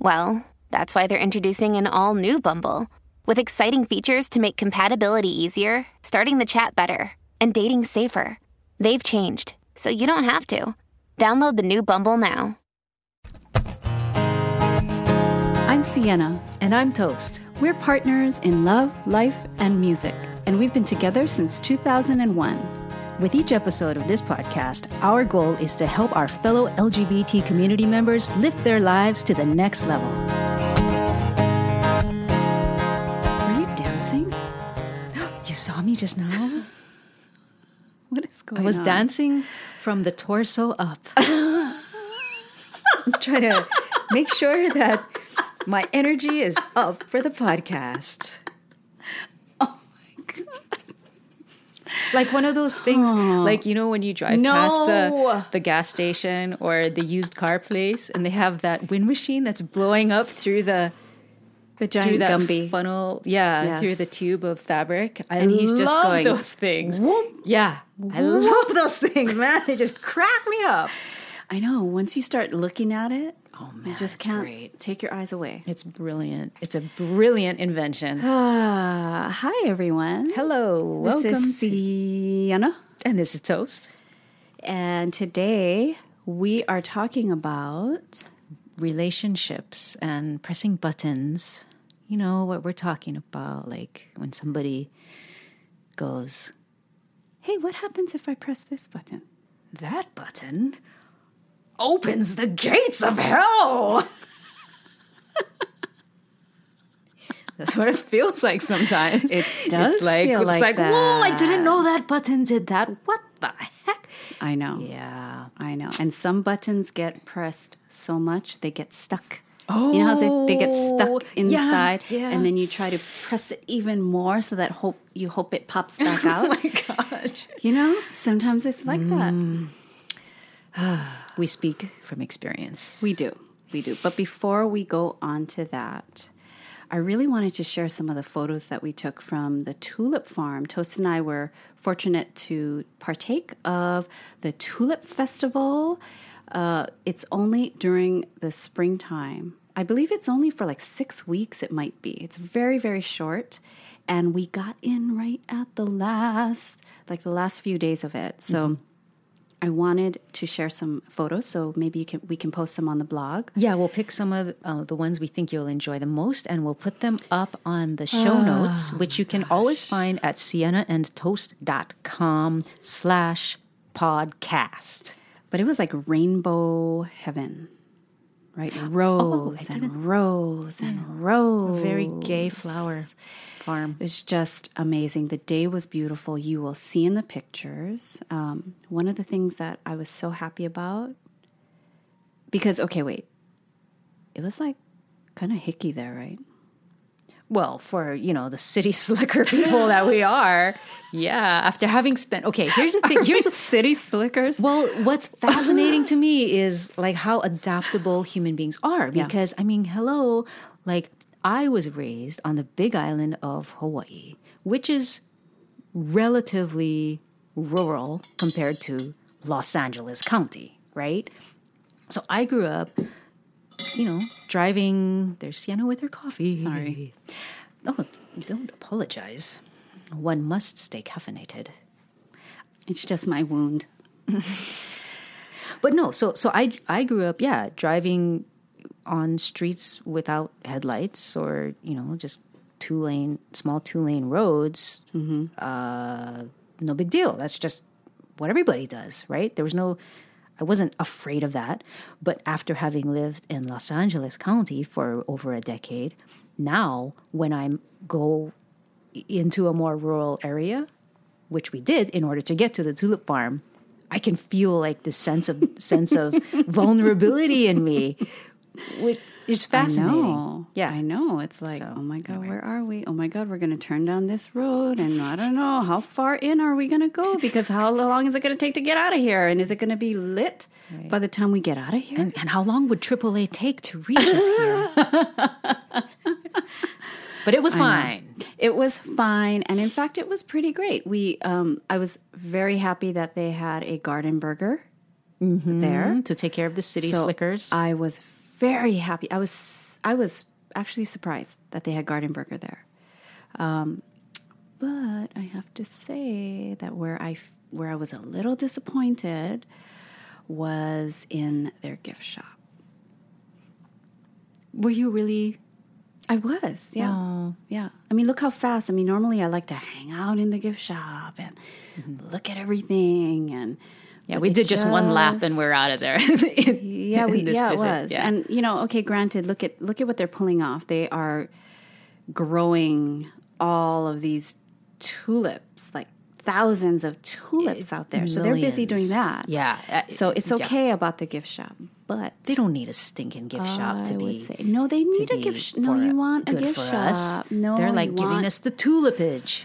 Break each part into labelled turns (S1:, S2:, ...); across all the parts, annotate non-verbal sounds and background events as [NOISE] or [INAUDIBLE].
S1: well, that's why they're introducing an all new Bumble with exciting features to make compatibility easier, starting the chat better, and dating safer. They've changed, so you don't have to. Download the new Bumble now.
S2: I'm Siena.
S3: And I'm Toast.
S2: We're partners in love, life, and music, and we've been together since 2001.
S3: With each episode of this podcast, our goal is to help our fellow LGBT community members lift their lives to the next level.
S2: Are you dancing? [GASPS]
S3: You saw me just now? [LAUGHS]
S2: What is going on?
S3: I was
S2: on?
S3: dancing from the torso up. [LAUGHS] I'm trying to make sure that my energy is up for the podcast.
S2: Oh my god.
S3: Like one of those things, like you know when you drive past the the gas station or the used car place, and they have that wind machine that's blowing up through the
S2: The
S3: through
S2: giant
S3: that
S2: Gumby.
S3: funnel, yeah,
S2: Yes.
S3: through the tube of fabric, and he's just
S2: love
S3: going
S2: those
S3: things. Yeah, I love those [LAUGHS] things, man. They just crack me up.
S2: I know. Once you start looking at it,
S3: Oh
S2: you just can't
S3: great.
S2: take your eyes away.
S3: It's brilliant. It's a brilliant invention.
S2: Uh, [SIGHS] hi, everyone.
S3: Hello,
S2: This
S3: welcome,
S2: is Siena.
S3: and this is Toast.
S2: And today we are talking about
S3: relationships and pressing buttons. You know what we're talking about, like when somebody goes,
S2: hey, what happens if I press this button?
S3: That button opens the gates of hell. That's what it feels like sometimes.
S2: It does
S3: It's like,
S2: feel
S3: it's
S2: like
S3: like, whoa, I didn't know that button did that. What the heck?
S2: I know.
S3: Yeah.
S2: I know. And some buttons get pressed so much they get stuck. Oh, you know how they, they get
S3: Oh,
S2: stuck
S3: yeah,
S2: inside,
S3: yeah.
S2: and then you try to press it even more so that hope you hope it pops back [LAUGHS] out.
S3: Oh my gosh.
S2: you know, sometimes it's like
S3: Mm.
S2: that. [SIGHS]
S3: We speak from experience.
S2: We do, we do. But before we go on to that, I really wanted to share some of the photos that we took from the tulip farm. Toast and I were fortunate to partake of the tulip festival. Uh, it's only during the springtime. I believe it's only for like six weeks, it might be. It's very, very short. And we got in right at the last, like the last few days of it. So I wanted to share some photos. So maybe you can, we can post them on the blog.
S3: Yeah, we'll pick some of uh, the ones we think you'll enjoy the most and we'll put them up on the show notes, which you can always find at sienaandtoast.com slash podcast.
S2: But it was like rainbow heaven, right? Rose and rose and rose.
S3: Very gay flower farm.
S2: It was just amazing. The day was beautiful. You will see in the pictures. Um, one of the things that I was so happy about, because, okay, wait, it was like kind of hicky there, right?
S3: Well, for, you know, the city [LAUGHS] slicker people that we are. Yeah, after having spent Okay, here's the [LAUGHS] thing. Here's
S2: the city slickers.
S3: Well, what's fascinating to [LAUGHS] me is like how adaptable human beings are because I mean, hello, like I was raised on the big island of Hawaii, which is relatively rural compared to Los Angeles County, right? So I grew up, you know, driving. There's Siena with her coffee.
S2: Sorry.
S3: Oh, don't apologize. One must stay caffeinated.
S2: It's just my wound. [LAUGHS]
S3: But no, so so I I grew up, yeah, driving on streets without headlights or you know just two lane small two lane roads uh, no big deal. That's just what everybody does right? There was no i wasn't afraid of that. But after having lived in los angeles county for over a decade now when i go into a more rural area which we did in order to get to the tulip farm i can feel like this sense of [LAUGHS] sense of [LAUGHS] vulnerability in me which is fascinating.
S2: I know.
S3: Yeah.
S2: I know. It's like,
S3: So,
S2: oh my God, where are we? Oh my God, we're going to turn down this road. And I don't know, how far in are we going to go? Because how long is it going to take to get out of here? And is it going to be lit by the time we get out of here?
S3: And, and how long would AAA take to reach us here? [LAUGHS] but it was fine.
S2: It was fine, and in fact, it was pretty great. We, um, I was very happy that they had a garden burger there
S3: To take care of the city
S2: So
S3: slickers.
S2: I was very happy. I was, I was actually surprised that they had garden burger there. Um, but I have to say that where I, where I was a little disappointed was in their gift shop.
S3: Were you really?
S2: I was, yeah. Yeah. I mean, look how fast. I mean, normally I like to hang out in the gift shop and look at everything and
S3: Yeah, we did just, one lap and we're out of there. [LAUGHS]
S2: yeah, we,
S3: in
S2: yeah, it was.
S3: Yeah.
S2: And you know, okay, granted, look at look at what they're pulling off. They are growing all of these tulips, like thousands of tulips out there. So they're busy doing that.
S3: Yeah. Uh,
S2: So it's
S3: yeah.
S2: okay about the gift shop, but
S3: They don't need a stinking gift shop to be.
S2: say- no, they need a gift. Sh- no, you want a gift shop.
S3: us.
S2: No,
S3: they're like giving
S2: want-
S3: us the tulipage.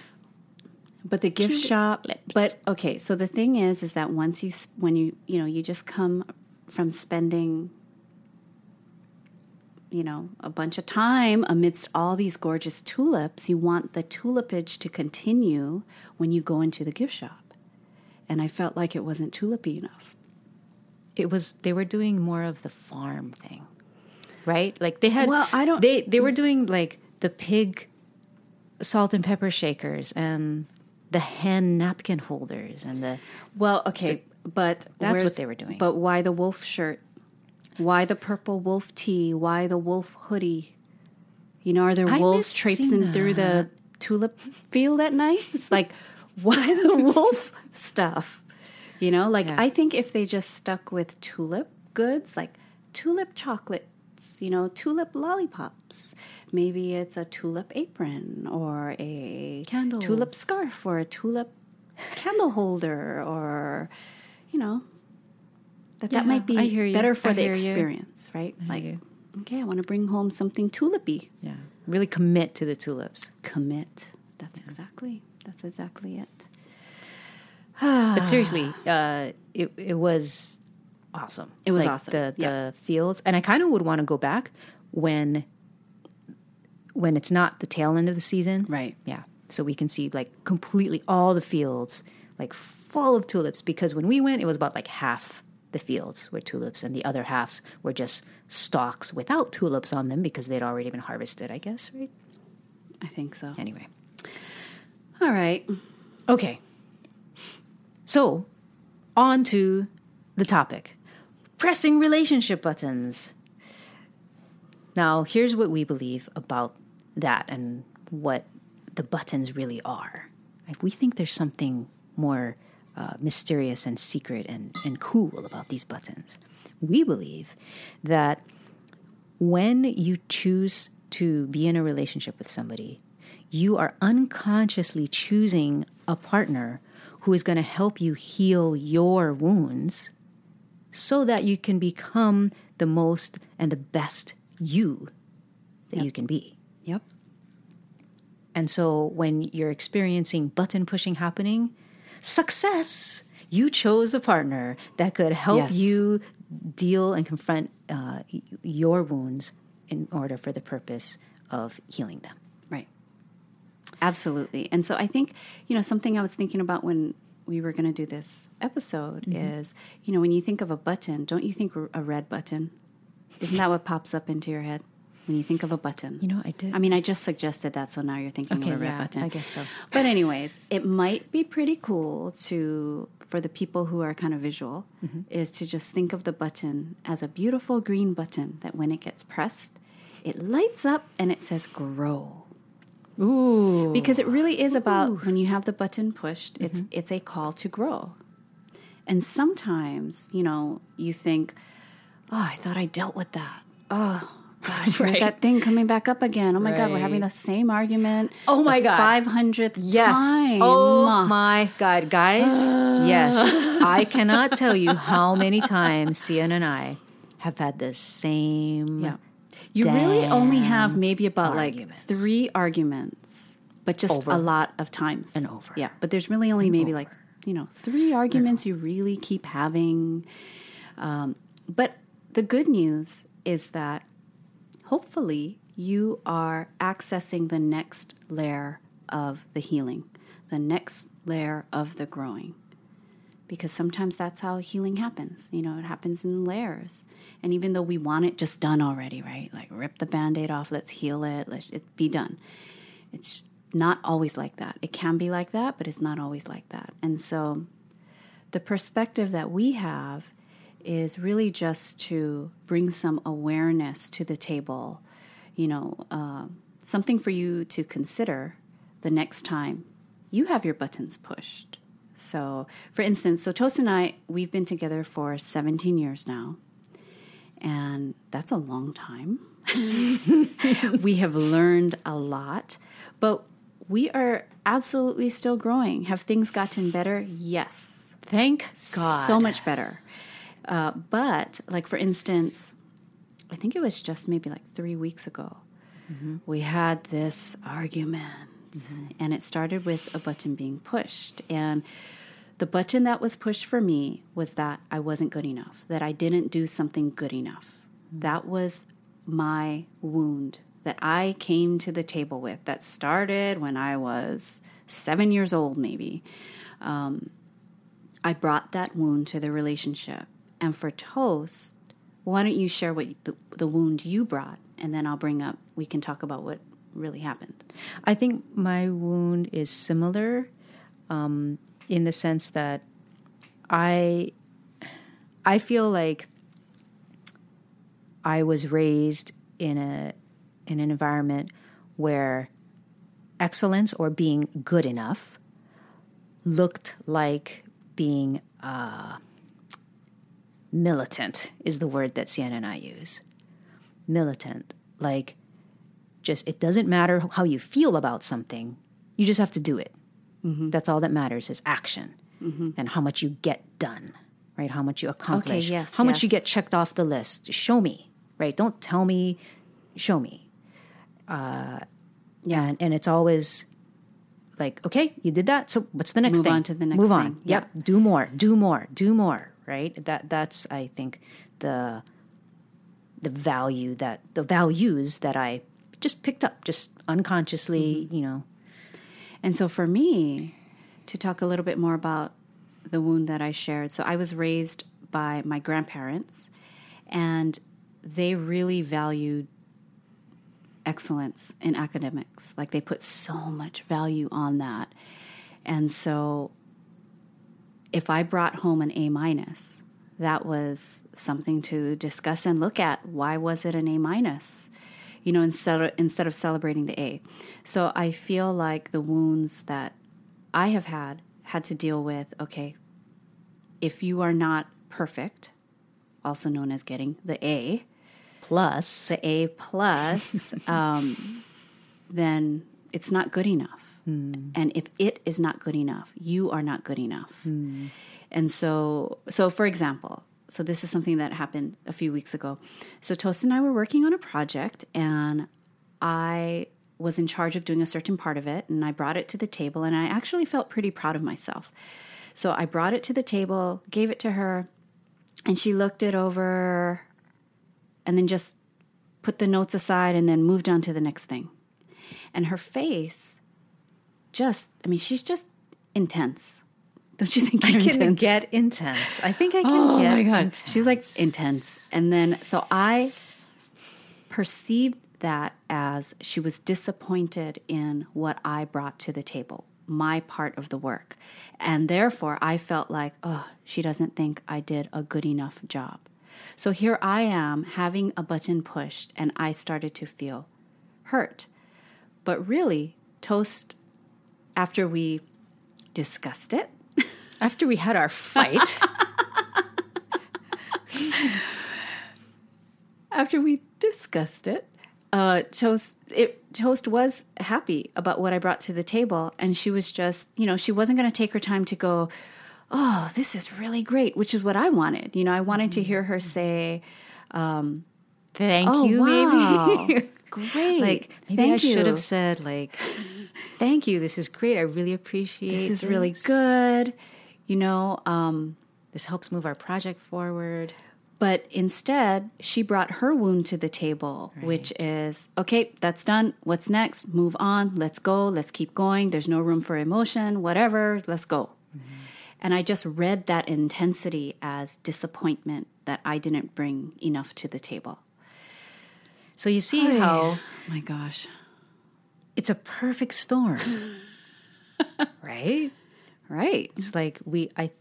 S2: But the gift shop, but okay. So the thing is, is that once you, when you, you know, you just come from spending, you know, a bunch of time amidst all these gorgeous tulips, you want the tulipage to continue when you go into the gift shop. And I felt like it wasn't tulipy enough.
S3: It was they were doing more of the farm thing, right? Like they had.
S2: Well, I don't-
S3: They they were doing like the pig salt and pepper shakers and the hen napkin holders and the
S2: Well, okay, but
S3: That's what they were doing.
S2: But why the wolf shirt? Why the purple wolf tee? Why the wolf hoodie? You know, are there
S3: I
S2: wolves traipsing through the tulip field at night? It's like, [LAUGHS] why the wolf stuff? You know, like
S3: Yeah.
S2: I think if they just stuck with tulip goods, like tulip chocolates, you know, tulip lollipops, maybe it's a tulip apron or a
S3: Candles.
S2: tulip scarf or a tulip candle holder or, you know, that
S3: Yeah,
S2: that might be better for
S3: I
S2: the
S3: hear you.
S2: experience, right? like,
S3: you.
S2: okay, I want to bring home something tulipy.
S3: yeah really commit to the tulips.
S2: Commit. That's exactly. That's exactly it. [SIGHS]
S3: But seriously, uh, it it was awesome.
S2: It was
S3: Like,
S2: awesome.
S3: The the
S2: Yeah.
S3: fields, and I kind of would want to go back when when it's not the tail end of the season,
S2: Right.
S3: Yeah, so we can see like completely all the fields like full of tulips. Because when we went, it was about like half the fields were tulips, and the other halves were just stalks without tulips on them because they'd already been harvested. I guess, right?
S2: I think so.
S3: Anyway,
S2: All right.
S3: Okay. So, on to the topic pressing relationship buttons. Now, here's what we believe about that and what the buttons really are. We think there's something more uh, mysterious and secret and, and cool about these buttons. We believe that when you choose to be in a relationship with somebody, you are unconsciously choosing a partner who is going to help you heal your wounds so that you can become the most and the best you that you can be.
S2: Yep.
S3: And so when you're experiencing button pushing happening, success! You chose a partner that could help
S2: Yes.
S3: you deal and confront uh, your wounds in order for the purpose of healing them.
S2: Right. Absolutely. And so I think, you know, something I was thinking about when we were going to do this episode is, you know, when you think of a button, don't you think a red button? Isn't that what pops up into your head? when you think of a button?
S3: You know, I did.
S2: I mean, I just suggested that, so now you're thinking
S3: Okay,
S2: of a red
S3: yeah,
S2: button.
S3: I guess so.
S2: But anyways, it might be pretty cool to for the people who are kind of visual
S3: Mm-hmm.
S2: is to just think of the button as a beautiful green button that when it gets pressed, it lights up and it says grow.
S3: Ooh.
S2: Because it really is about when you have the button pushed, it's
S3: Mm-hmm.
S2: it's a call to grow. And sometimes, you know, you think, "Oh, I thought I dealt with that." Oh, gosh, [LAUGHS]
S3: Right.
S2: that thing coming back up again? Oh my god, we're having the same argument.
S3: Oh my God.
S2: 500th
S3: Yes.
S2: time.
S3: Oh my God, guys. yes. [LAUGHS] I cannot tell you how many times Sian and I have had the same.
S2: Yeah. You really only have maybe about like three arguments, but just
S3: Over
S2: a lot of times.
S3: and over.
S2: Yeah. But there's really only maybe like, you know, three arguments you really keep having. Um, but the good news is that hopefully you are accessing the next layer of the healing, the next layer of the growing because sometimes that's how healing happens. You know, it happens in layers. And even though we want it just done already, right? Like rip the band aid off, let's heal it, let's it be done. It's not always like that. It can be like that, but it's not always like that. And so the perspective that we have is really just to bring some awareness to the table, you know, uh, something for you to consider the next time you have your buttons pushed. So, for instance, so Toast and I, we've been together for 17 years now, and that's a long time. [LAUGHS] we have learned a lot, but we are absolutely still growing. Have things gotten better? Yes
S3: Thank God.
S2: so much better. Uh, but like for instance, I think it was just maybe like three weeks ago, we had this argument, Mm-hmm. and it started with a button being pushed, and the button that was pushed for me was that I wasn't good enough, that I didn't do something good enough. Mm-hmm. That was my wound that I came to the table with. That started when I was seven years old, maybe. Um, I brought that wound to the relationship. And for Toast, why don't you share what the, the wound you brought, and then I'll bring up, we can talk about what really happened.
S3: I think my wound is similar um, in the sense that I I feel like I was raised in a in an environment where excellence or being good enough looked like being uh, militant is the word that Siena and I use. Militant, like just it doesn't matter how you feel about something you just have to do it. That's all that matters is action and how much you get done right? How much you accomplish.
S2: yes,
S3: how much you get checked off the list. Show me right? Don't tell me. Show me. Uh, yeah. and, and it's always like okay you did that. So what's the next
S2: Move
S3: thing?
S2: on to the next
S3: move on.
S2: thing.
S3: yep. Do more. Do more. Do more right? That that's i think the the value that the values that I just picked up just unconsciously, mm-hmm. you know.
S2: And so for me, to talk a little bit more about the wound that I shared. So I was raised by my grandparents, and they really valued excellence in academics. Like they put so much value on that. And so if I brought home an A minus, that was something to discuss and look at. Why was it an A minus? You know, instead of, instead of celebrating the A. So I feel like the wounds that I have had had to deal with. Okay, if you are not perfect, also known as getting the A,
S3: Plus,
S2: the A plus, [LAUGHS] um, then it's not good enough. And if it is not good enough, you are not good enough. And so, so for example, so this is something that happened a few weeks ago. So Toast and I were working on a project, and I was in charge of doing a certain part of it, and I brought it to the table, and I actually felt pretty proud of myself. So I brought it to the table, gave it to her, and she looked it over, and then just put the notes aside, and then moved on to the next thing. And her face, just I mean, she's just intense. Don't you think
S3: I can
S2: intense?
S3: get intense. I think I oh can
S2: Oh
S3: get
S2: my god,
S3: intense.
S2: she's like intense. And then so I perceived that as she was disappointed in what I brought to the table, my part of the work. And therefore, I felt like, oh, she doesn't think I did a good enough job. So here I am having a button pushed, and I started to feel hurt. But really, Toast, after we discussed it,
S3: After we had our fight, [LAUGHS]
S2: after we discussed it, uh, Toast it Toast was happy about what I brought to the table, and she was just, you know, she wasn't going to take her time to go, "Oh, this is really great," which is what I wanted. You know, I wanted to hear her say,
S3: thank
S2: "Oh,
S3: you,
S2: wow,
S3: maybe. [LAUGHS]
S2: great,
S3: like maybe I should have said like, thank you. This is great. I really appreciate.
S2: This is really good." You know, um,
S3: This helps move our project forward.
S2: But instead, she brought her wound to the table, which is okay, that's done. What's next? Move on. Let's go. Let's keep going. There's no room for emotion, whatever. Let's go. And I just read that intensity as disappointment that I didn't bring enough to the table.
S3: So you see how
S2: My gosh.
S3: it's a perfect storm, [LAUGHS] right?
S2: Right.
S3: It's like we I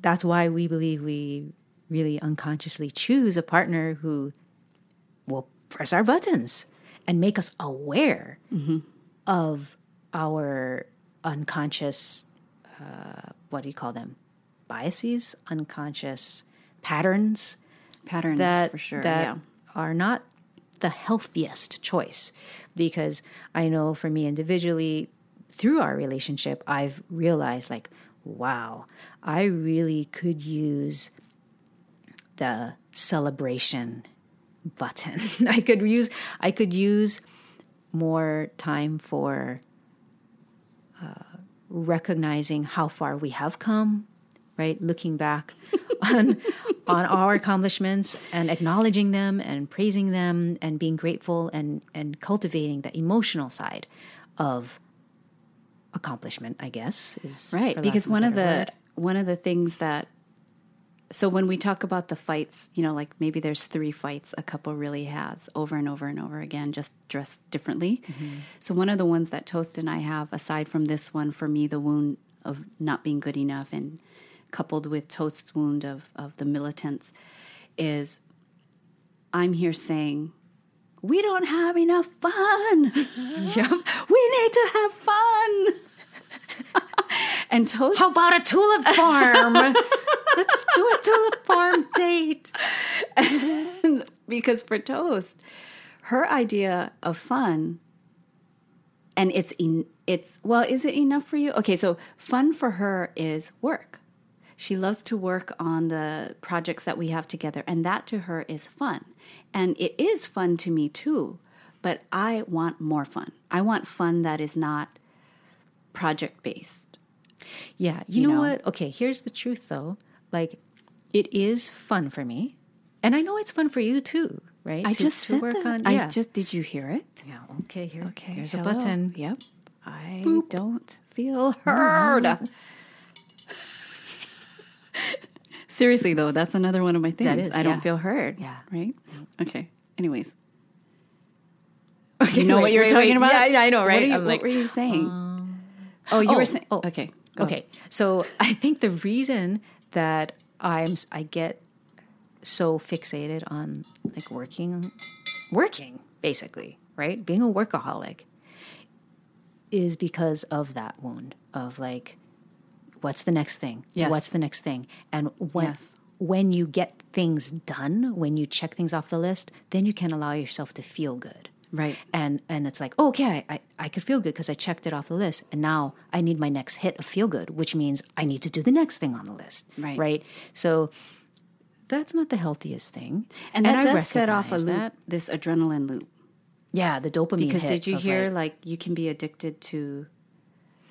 S3: that's why we believe we really unconsciously choose a partner who will press our buttons and make us aware of our unconscious uh, what do you call them biases unconscious patterns
S2: Patterns
S3: that
S2: for sure.
S3: that
S2: yeah.
S3: are not the healthiest choice because I know for me individually through our relationship I've realized like wow I really could use the celebration button. [LAUGHS] I could use I could use more time for uh, recognizing how far we have come right? Looking back [LAUGHS] on on our accomplishments and acknowledging them and praising them and being grateful and and cultivating the emotional side of accomplishment i guess is
S2: right because one of
S3: better
S2: the
S3: word.
S2: one of the things that so when we talk about the fights you know like maybe there's three fights a couple really has over and over and over again just dressed differently
S3: Mm-hmm.
S2: so one of the ones that toast and i have aside from this one for me the wound of not being good enough and coupled with toast's wound of of the militants is i'm here saying we don't have enough fun. [LAUGHS]
S3: Yep.
S2: We need to have fun. [LAUGHS] and Toast
S3: how about a tulip farm [LAUGHS] let's do a tulip farm date
S2: because for Toast, her idea of fun, and it's en- it's well, is it enough for you? Okay, so fun for her is work. She loves to work on the projects that we have together, and that to her is fun, and it is fun to me too. But I want more fun. I want fun that is not project based.
S3: Yeah, you,
S2: You
S3: know,
S2: know?
S3: what? Okay, here's the truth though. Like, it is fun for me, and I know it's fun for you too, right?
S2: I
S3: To-
S2: just
S3: to work
S2: that.
S3: on.
S2: I just did you hear it?
S3: yeah. Okay, here.
S2: Okay,
S3: here's
S2: hello.
S3: a button.
S2: Yep. I don't feel heard. Seriously though, that's another one of my things.
S3: That is,
S2: I don't
S3: yeah.
S2: feel heard.
S3: Yeah.
S2: Right? Mm-hmm. Okay. Anyways.
S3: Okay,
S2: You know
S3: wait,
S2: what you were
S3: wait,
S2: talking
S3: wait.
S2: about?
S3: Yeah, I know,
S2: What,
S3: right?
S2: are you, what
S3: like,
S2: were you saying? Um, oh, you
S3: oh,
S2: were saying.
S3: oh,
S2: okay. go.
S3: Okay, so I think the reason that I'm I get so fixated on like working, working basically, right? Being a workaholic is because of that wound of like, what's the next thing?
S2: Yes.
S3: What's the next thing? And when
S2: Yes.
S3: when you get things done, when you check things off the list, then you can allow yourself to feel good.
S2: Right.
S3: And and it's like, okay, I, I could feel good because I checked it off the list. And now I need my next hit of feel good, which means I need to do the next thing on the list.
S2: Right.
S3: Right. So that's not the healthiest thing.
S2: And that
S3: I
S2: does set off a loop,
S3: that.
S2: this adrenaline loop.
S3: Yeah, the dopamine
S2: Because did you hear
S3: like,
S2: like, you can be addicted to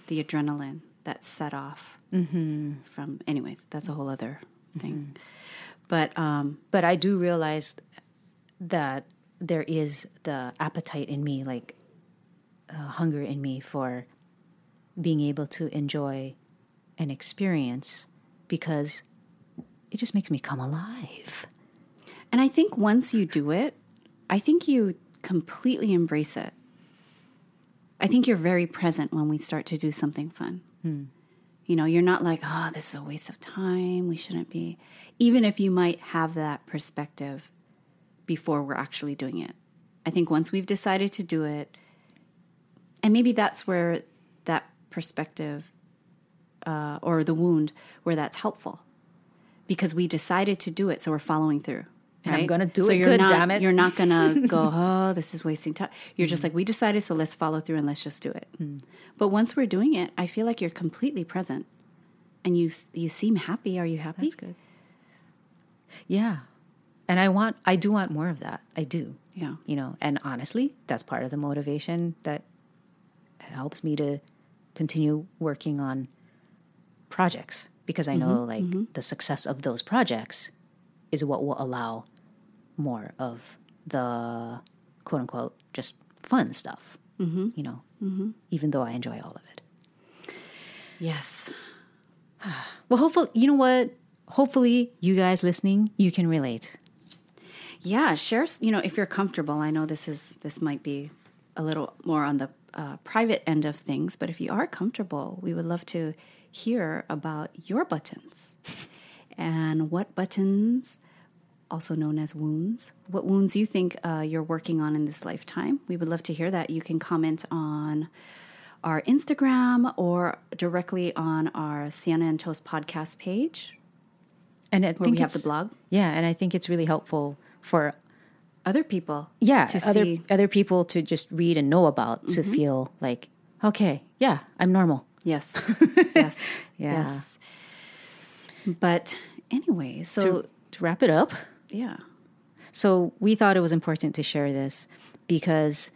S2: the adrenaline that's set off from anyways, that's a whole other thing. But um
S3: but I do realize that there is the appetite in me, like uh, hunger in me for being able to enjoy an experience because it just makes me come alive.
S2: And I think once you do it, I think you completely embrace it. I think you're very present when we start to do something fun. You know, you're not like, oh, this is a waste of time. We shouldn't be. Even if you might have that perspective before we're actually doing it. I think once we've decided to do it, and maybe that's where that perspective uh, or the wound, where that's helpful because we decided to do it, so we're following through.
S3: And I'm gonna do it.
S2: so
S3: it
S2: you're
S3: good,
S2: not,
S3: damn it.
S2: You're not gonna [LAUGHS] go, oh, this is wasting time. You're just mm. like, we decided, so let's follow through and let's just do it. Mm. But once we're doing it, I feel like you're completely present, and you you seem happy. Are you happy?
S3: That's good. Yeah. And I want I do want more of that. I do.
S2: Yeah.
S3: You know, and honestly, that's part of the motivation that helps me to continue working on projects because I know mm-hmm. like mm-hmm. the success of those projects is what will allow more of the quote unquote just fun stuff. Mm-hmm. You know, mm-hmm. even though I enjoy all of it.
S2: Yes. [SIGHS]
S3: Well, hopefully, you know what? Hopefully, you guys listening, you can relate.
S2: Yeah, share. You know, if you're comfortable. I know this is this might be a little more on the uh, private end of things, but if you are comfortable, we would love to hear about your buttons and what buttons, also known as wounds, what wounds you think uh, you're working on in this lifetime. We would love to hear that. You can comment on our Instagram or directly on our Siena and Toast podcast page
S3: And I think
S2: we have the blog.
S3: Yeah, and I think it's really helpful for
S2: Other people,
S3: yeah
S2: to
S3: other
S2: see.
S3: other people to just read and know about to feel like okay, yeah, I'm normal.
S2: Yes. [LAUGHS] yes.
S3: Yeah.
S2: Yes. But anyway, so
S3: To, to wrap it up,
S2: yeah.
S3: so we thought it was important to share this because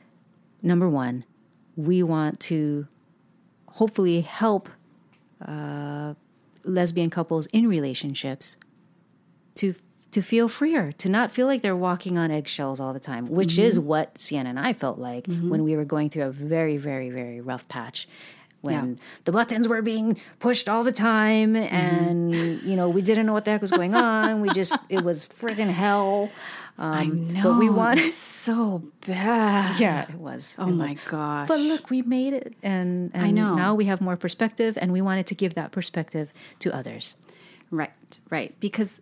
S3: number one, we want to hopefully help uh, lesbian couples in relationships to to feel freer, to not feel like they're walking on eggshells all the time, which is what Siena and I felt like when we were going through a very, very, very rough patch. When the buttons were being pushed all the time, and you know we didn't know what the heck was going [LAUGHS] on. We just it was friggin' hell. Um,
S2: I know.
S3: but we wanted.
S2: so bad. [LAUGHS]
S3: Yeah, it was.
S2: Oh
S3: It
S2: my
S3: was.
S2: gosh.
S3: But look, we made it, and, and
S2: I know.
S3: now we have more perspective, and we wanted to give that perspective to others.
S2: Right, right. Because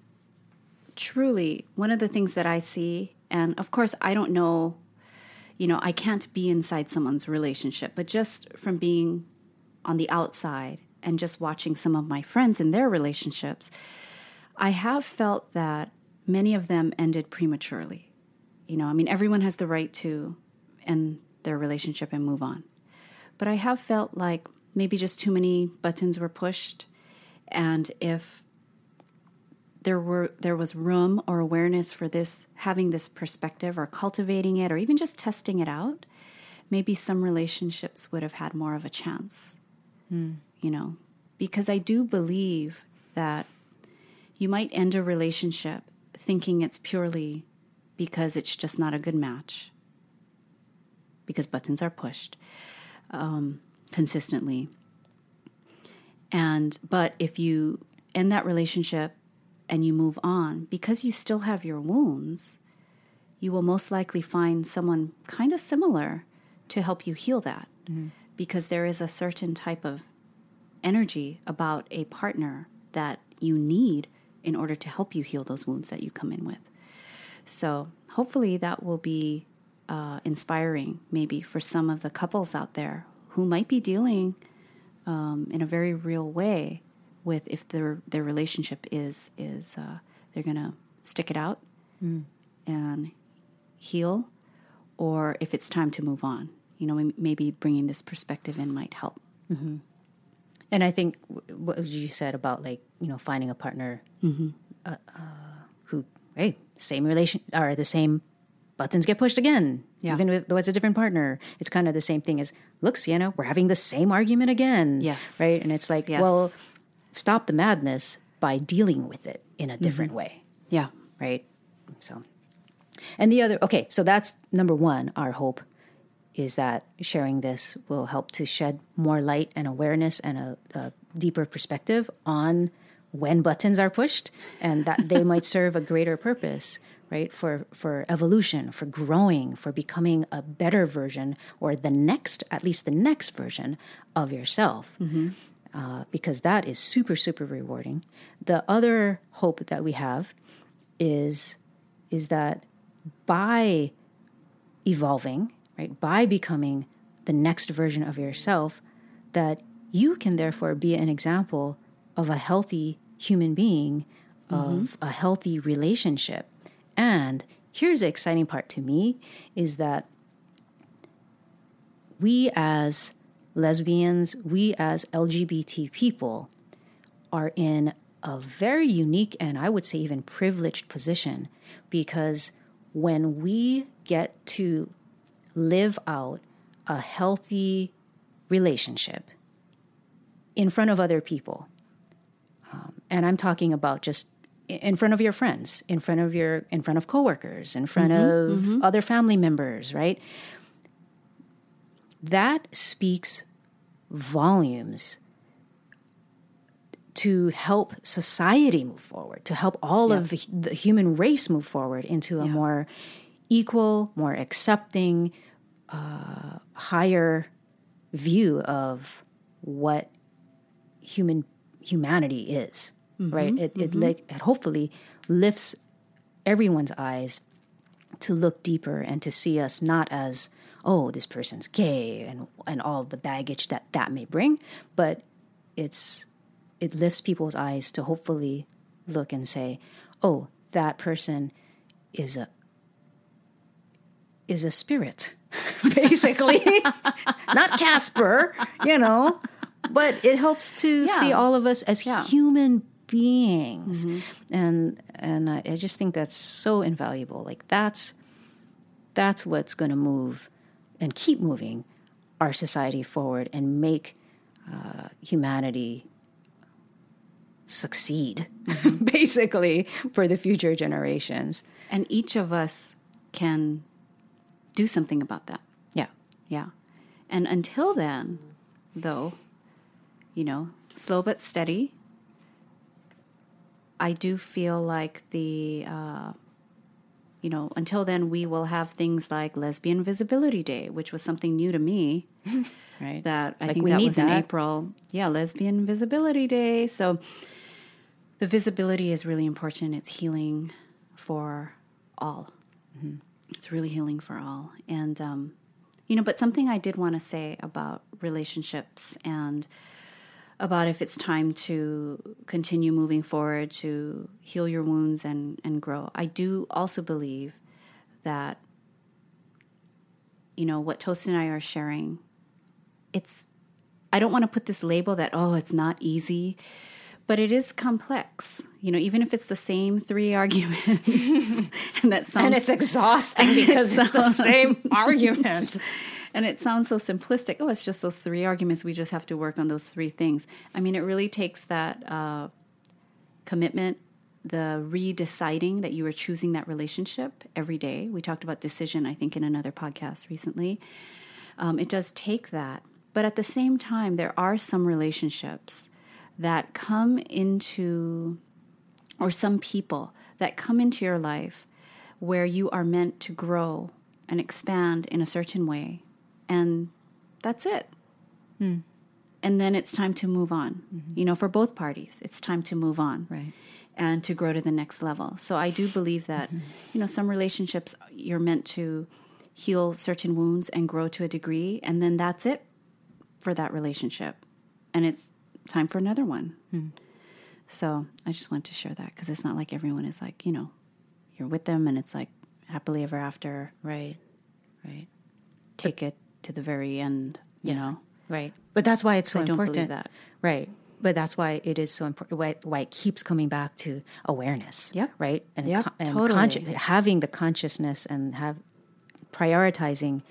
S2: truly, one of the things that I see, and of course, I don't know, you know, I can't be inside someone's relationship, but just from being on the outside and just watching some of my friends in their relationships, I have felt that many of them ended prematurely. You know, I mean, everyone has the right to end their relationship and move on. But I have felt like maybe just too many buttons were pushed. And if there were there was room or awareness for this having this perspective or cultivating it or even just testing it out, maybe some relationships would have had more of a chance. You know, because I do believe that you might end a relationship thinking it's purely because it's just not a good match, because buttons are pushed um, consistently. And, but if you end that relationship and you move on, because you still have your wounds, you will most likely find someone kind of similar to help you heal that. Because there is a certain type of energy about a partner that you need in order to help you heal those wounds that you come in with. So hopefully that will be uh, inspiring, maybe for some of the couples out there who might be dealing um, in a very real way with if their their relationship is is uh, they're gonna stick it out and heal, or if it's time to move on. You know, maybe bringing this perspective in might help.
S3: And I think what you said about like you know finding a partner uh, uh, who hey same relation or the same buttons get pushed again
S2: Yeah.
S3: even with, though it's a different partner it's kind of the same thing as look Siena we're having the same argument again
S2: Yes.
S3: right and it's like
S2: Yes.
S3: well stop the madness by dealing with it in a different way
S2: Yeah.
S3: right? So, and the other, okay, so that's number one. Our hope is that sharing this will help to shed more light and awareness and a, a deeper perspective on when buttons are pushed and that they [LAUGHS] might serve a greater purpose, right? For for evolution, for growing, for becoming a better version or the next, at least the next version of yourself. Uh, because that is super super rewarding. The other hope that we have is is that by evolving, right, by becoming the next version of yourself, that you can therefore be an example of a healthy human being, mm-hmm. of a healthy relationship. And here's the exciting part to me is that we as lesbians, we as LGBT people are in a very unique and I would say even privileged position because when we get to live out a healthy relationship in front of other people, um, and I'm talking about just in front of your friends, in front of your, in front of coworkers, in front of other family members, right? That speaks volumes to help society move forward, to help all of the, the human race move forward into a more equal, more accepting, uh, higher view of what human humanity is. Right? It it, like it hopefully lifts everyone's eyes to look deeper and to see us not as oh this person's gay and and all the baggage that that may bring, but it's it lifts people's eyes to hopefully look and say, "Oh, that person is a is a spirit." [LAUGHS] Basically, [LAUGHS] not Casper, you know, but it helps to see all of us as human beings. And and I, I just think that's so invaluable. Like that's that's what's going to move and keep moving our society forward and make uh, humanity succeed, [LAUGHS] basically, for the future generations.
S2: And each of us can do something about that.
S3: Yeah.
S2: Yeah. And until then, though, you know, slow but steady, I do feel like the, uh, you know, until then, we will have things like Lesbian Visibility Day, which was something new to me. [LAUGHS]
S3: Right.
S2: That I
S3: Like,
S2: think
S3: we
S2: that
S3: need
S2: was in. April. Yeah, Lesbian Visibility Day. So the visibility is really important. It's healing for all. It's really healing for all. And, um, you know, but something I did want to say about relationships and about if it's time to continue moving forward to heal your wounds and, and grow. I do also believe that, you know, what Toast and I are sharing, it's, I don't want to put this label that, oh, it's not easy, but it is complex. You know, even if it's the same three [LAUGHS] arguments, and that sounds
S3: And it's exhausting [LAUGHS] because it's the same [LAUGHS] argument.
S2: and it sounds so simplistic. Oh, it's just those three arguments. We just have to work on those three things. I mean, it really takes that uh, commitment, the redeciding that you are choosing that relationship every day. We talked about decision, I think, in another podcast recently. Um, it does take that. But at the same time, there are some relationships that come into, or some people that come into your life where you are meant to grow and expand in a certain way. And that's it. Hmm. And then it's time to move on. Mm-hmm. You know, for both parties, it's time to move on.
S3: Right.
S2: And to grow to the next level. So I do believe that, mm-hmm. you know, some relationships you're meant to heal certain wounds and grow to a degree. And then that's it for that relationship. And it's time for another one. Hmm. So I just want to share that because it's not like everyone is like, you know, you're with them and it's like happily ever after.
S3: Right. Right.
S2: Take it to the very end, you know.
S3: Right. But that's why it's so
S2: I don't believe
S3: important.
S2: that.
S3: Right. But that's why it is so important. Why, why it keeps coming back to awareness.
S2: Yeah.
S3: Right. And,
S2: Yep,
S3: con- and
S2: totally.
S3: consci- having the consciousness and have prioritizing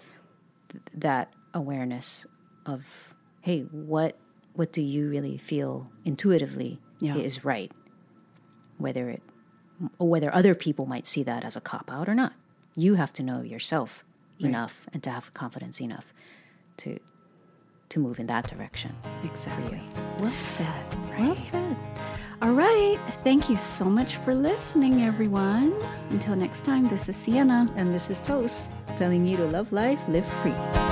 S3: th- that awareness of hey, what what do you really feel intuitively
S2: Yeah.
S3: is right, whether it or whether other people might see that as a cop out or not. You have to know yourself enough and to have confidence enough to to move in that direction.
S2: Exactly. Well said. Well said. All right. Thank you so much for listening, everyone. Until next time, this is Siena.
S3: And this is Toast, telling you to love life, live free.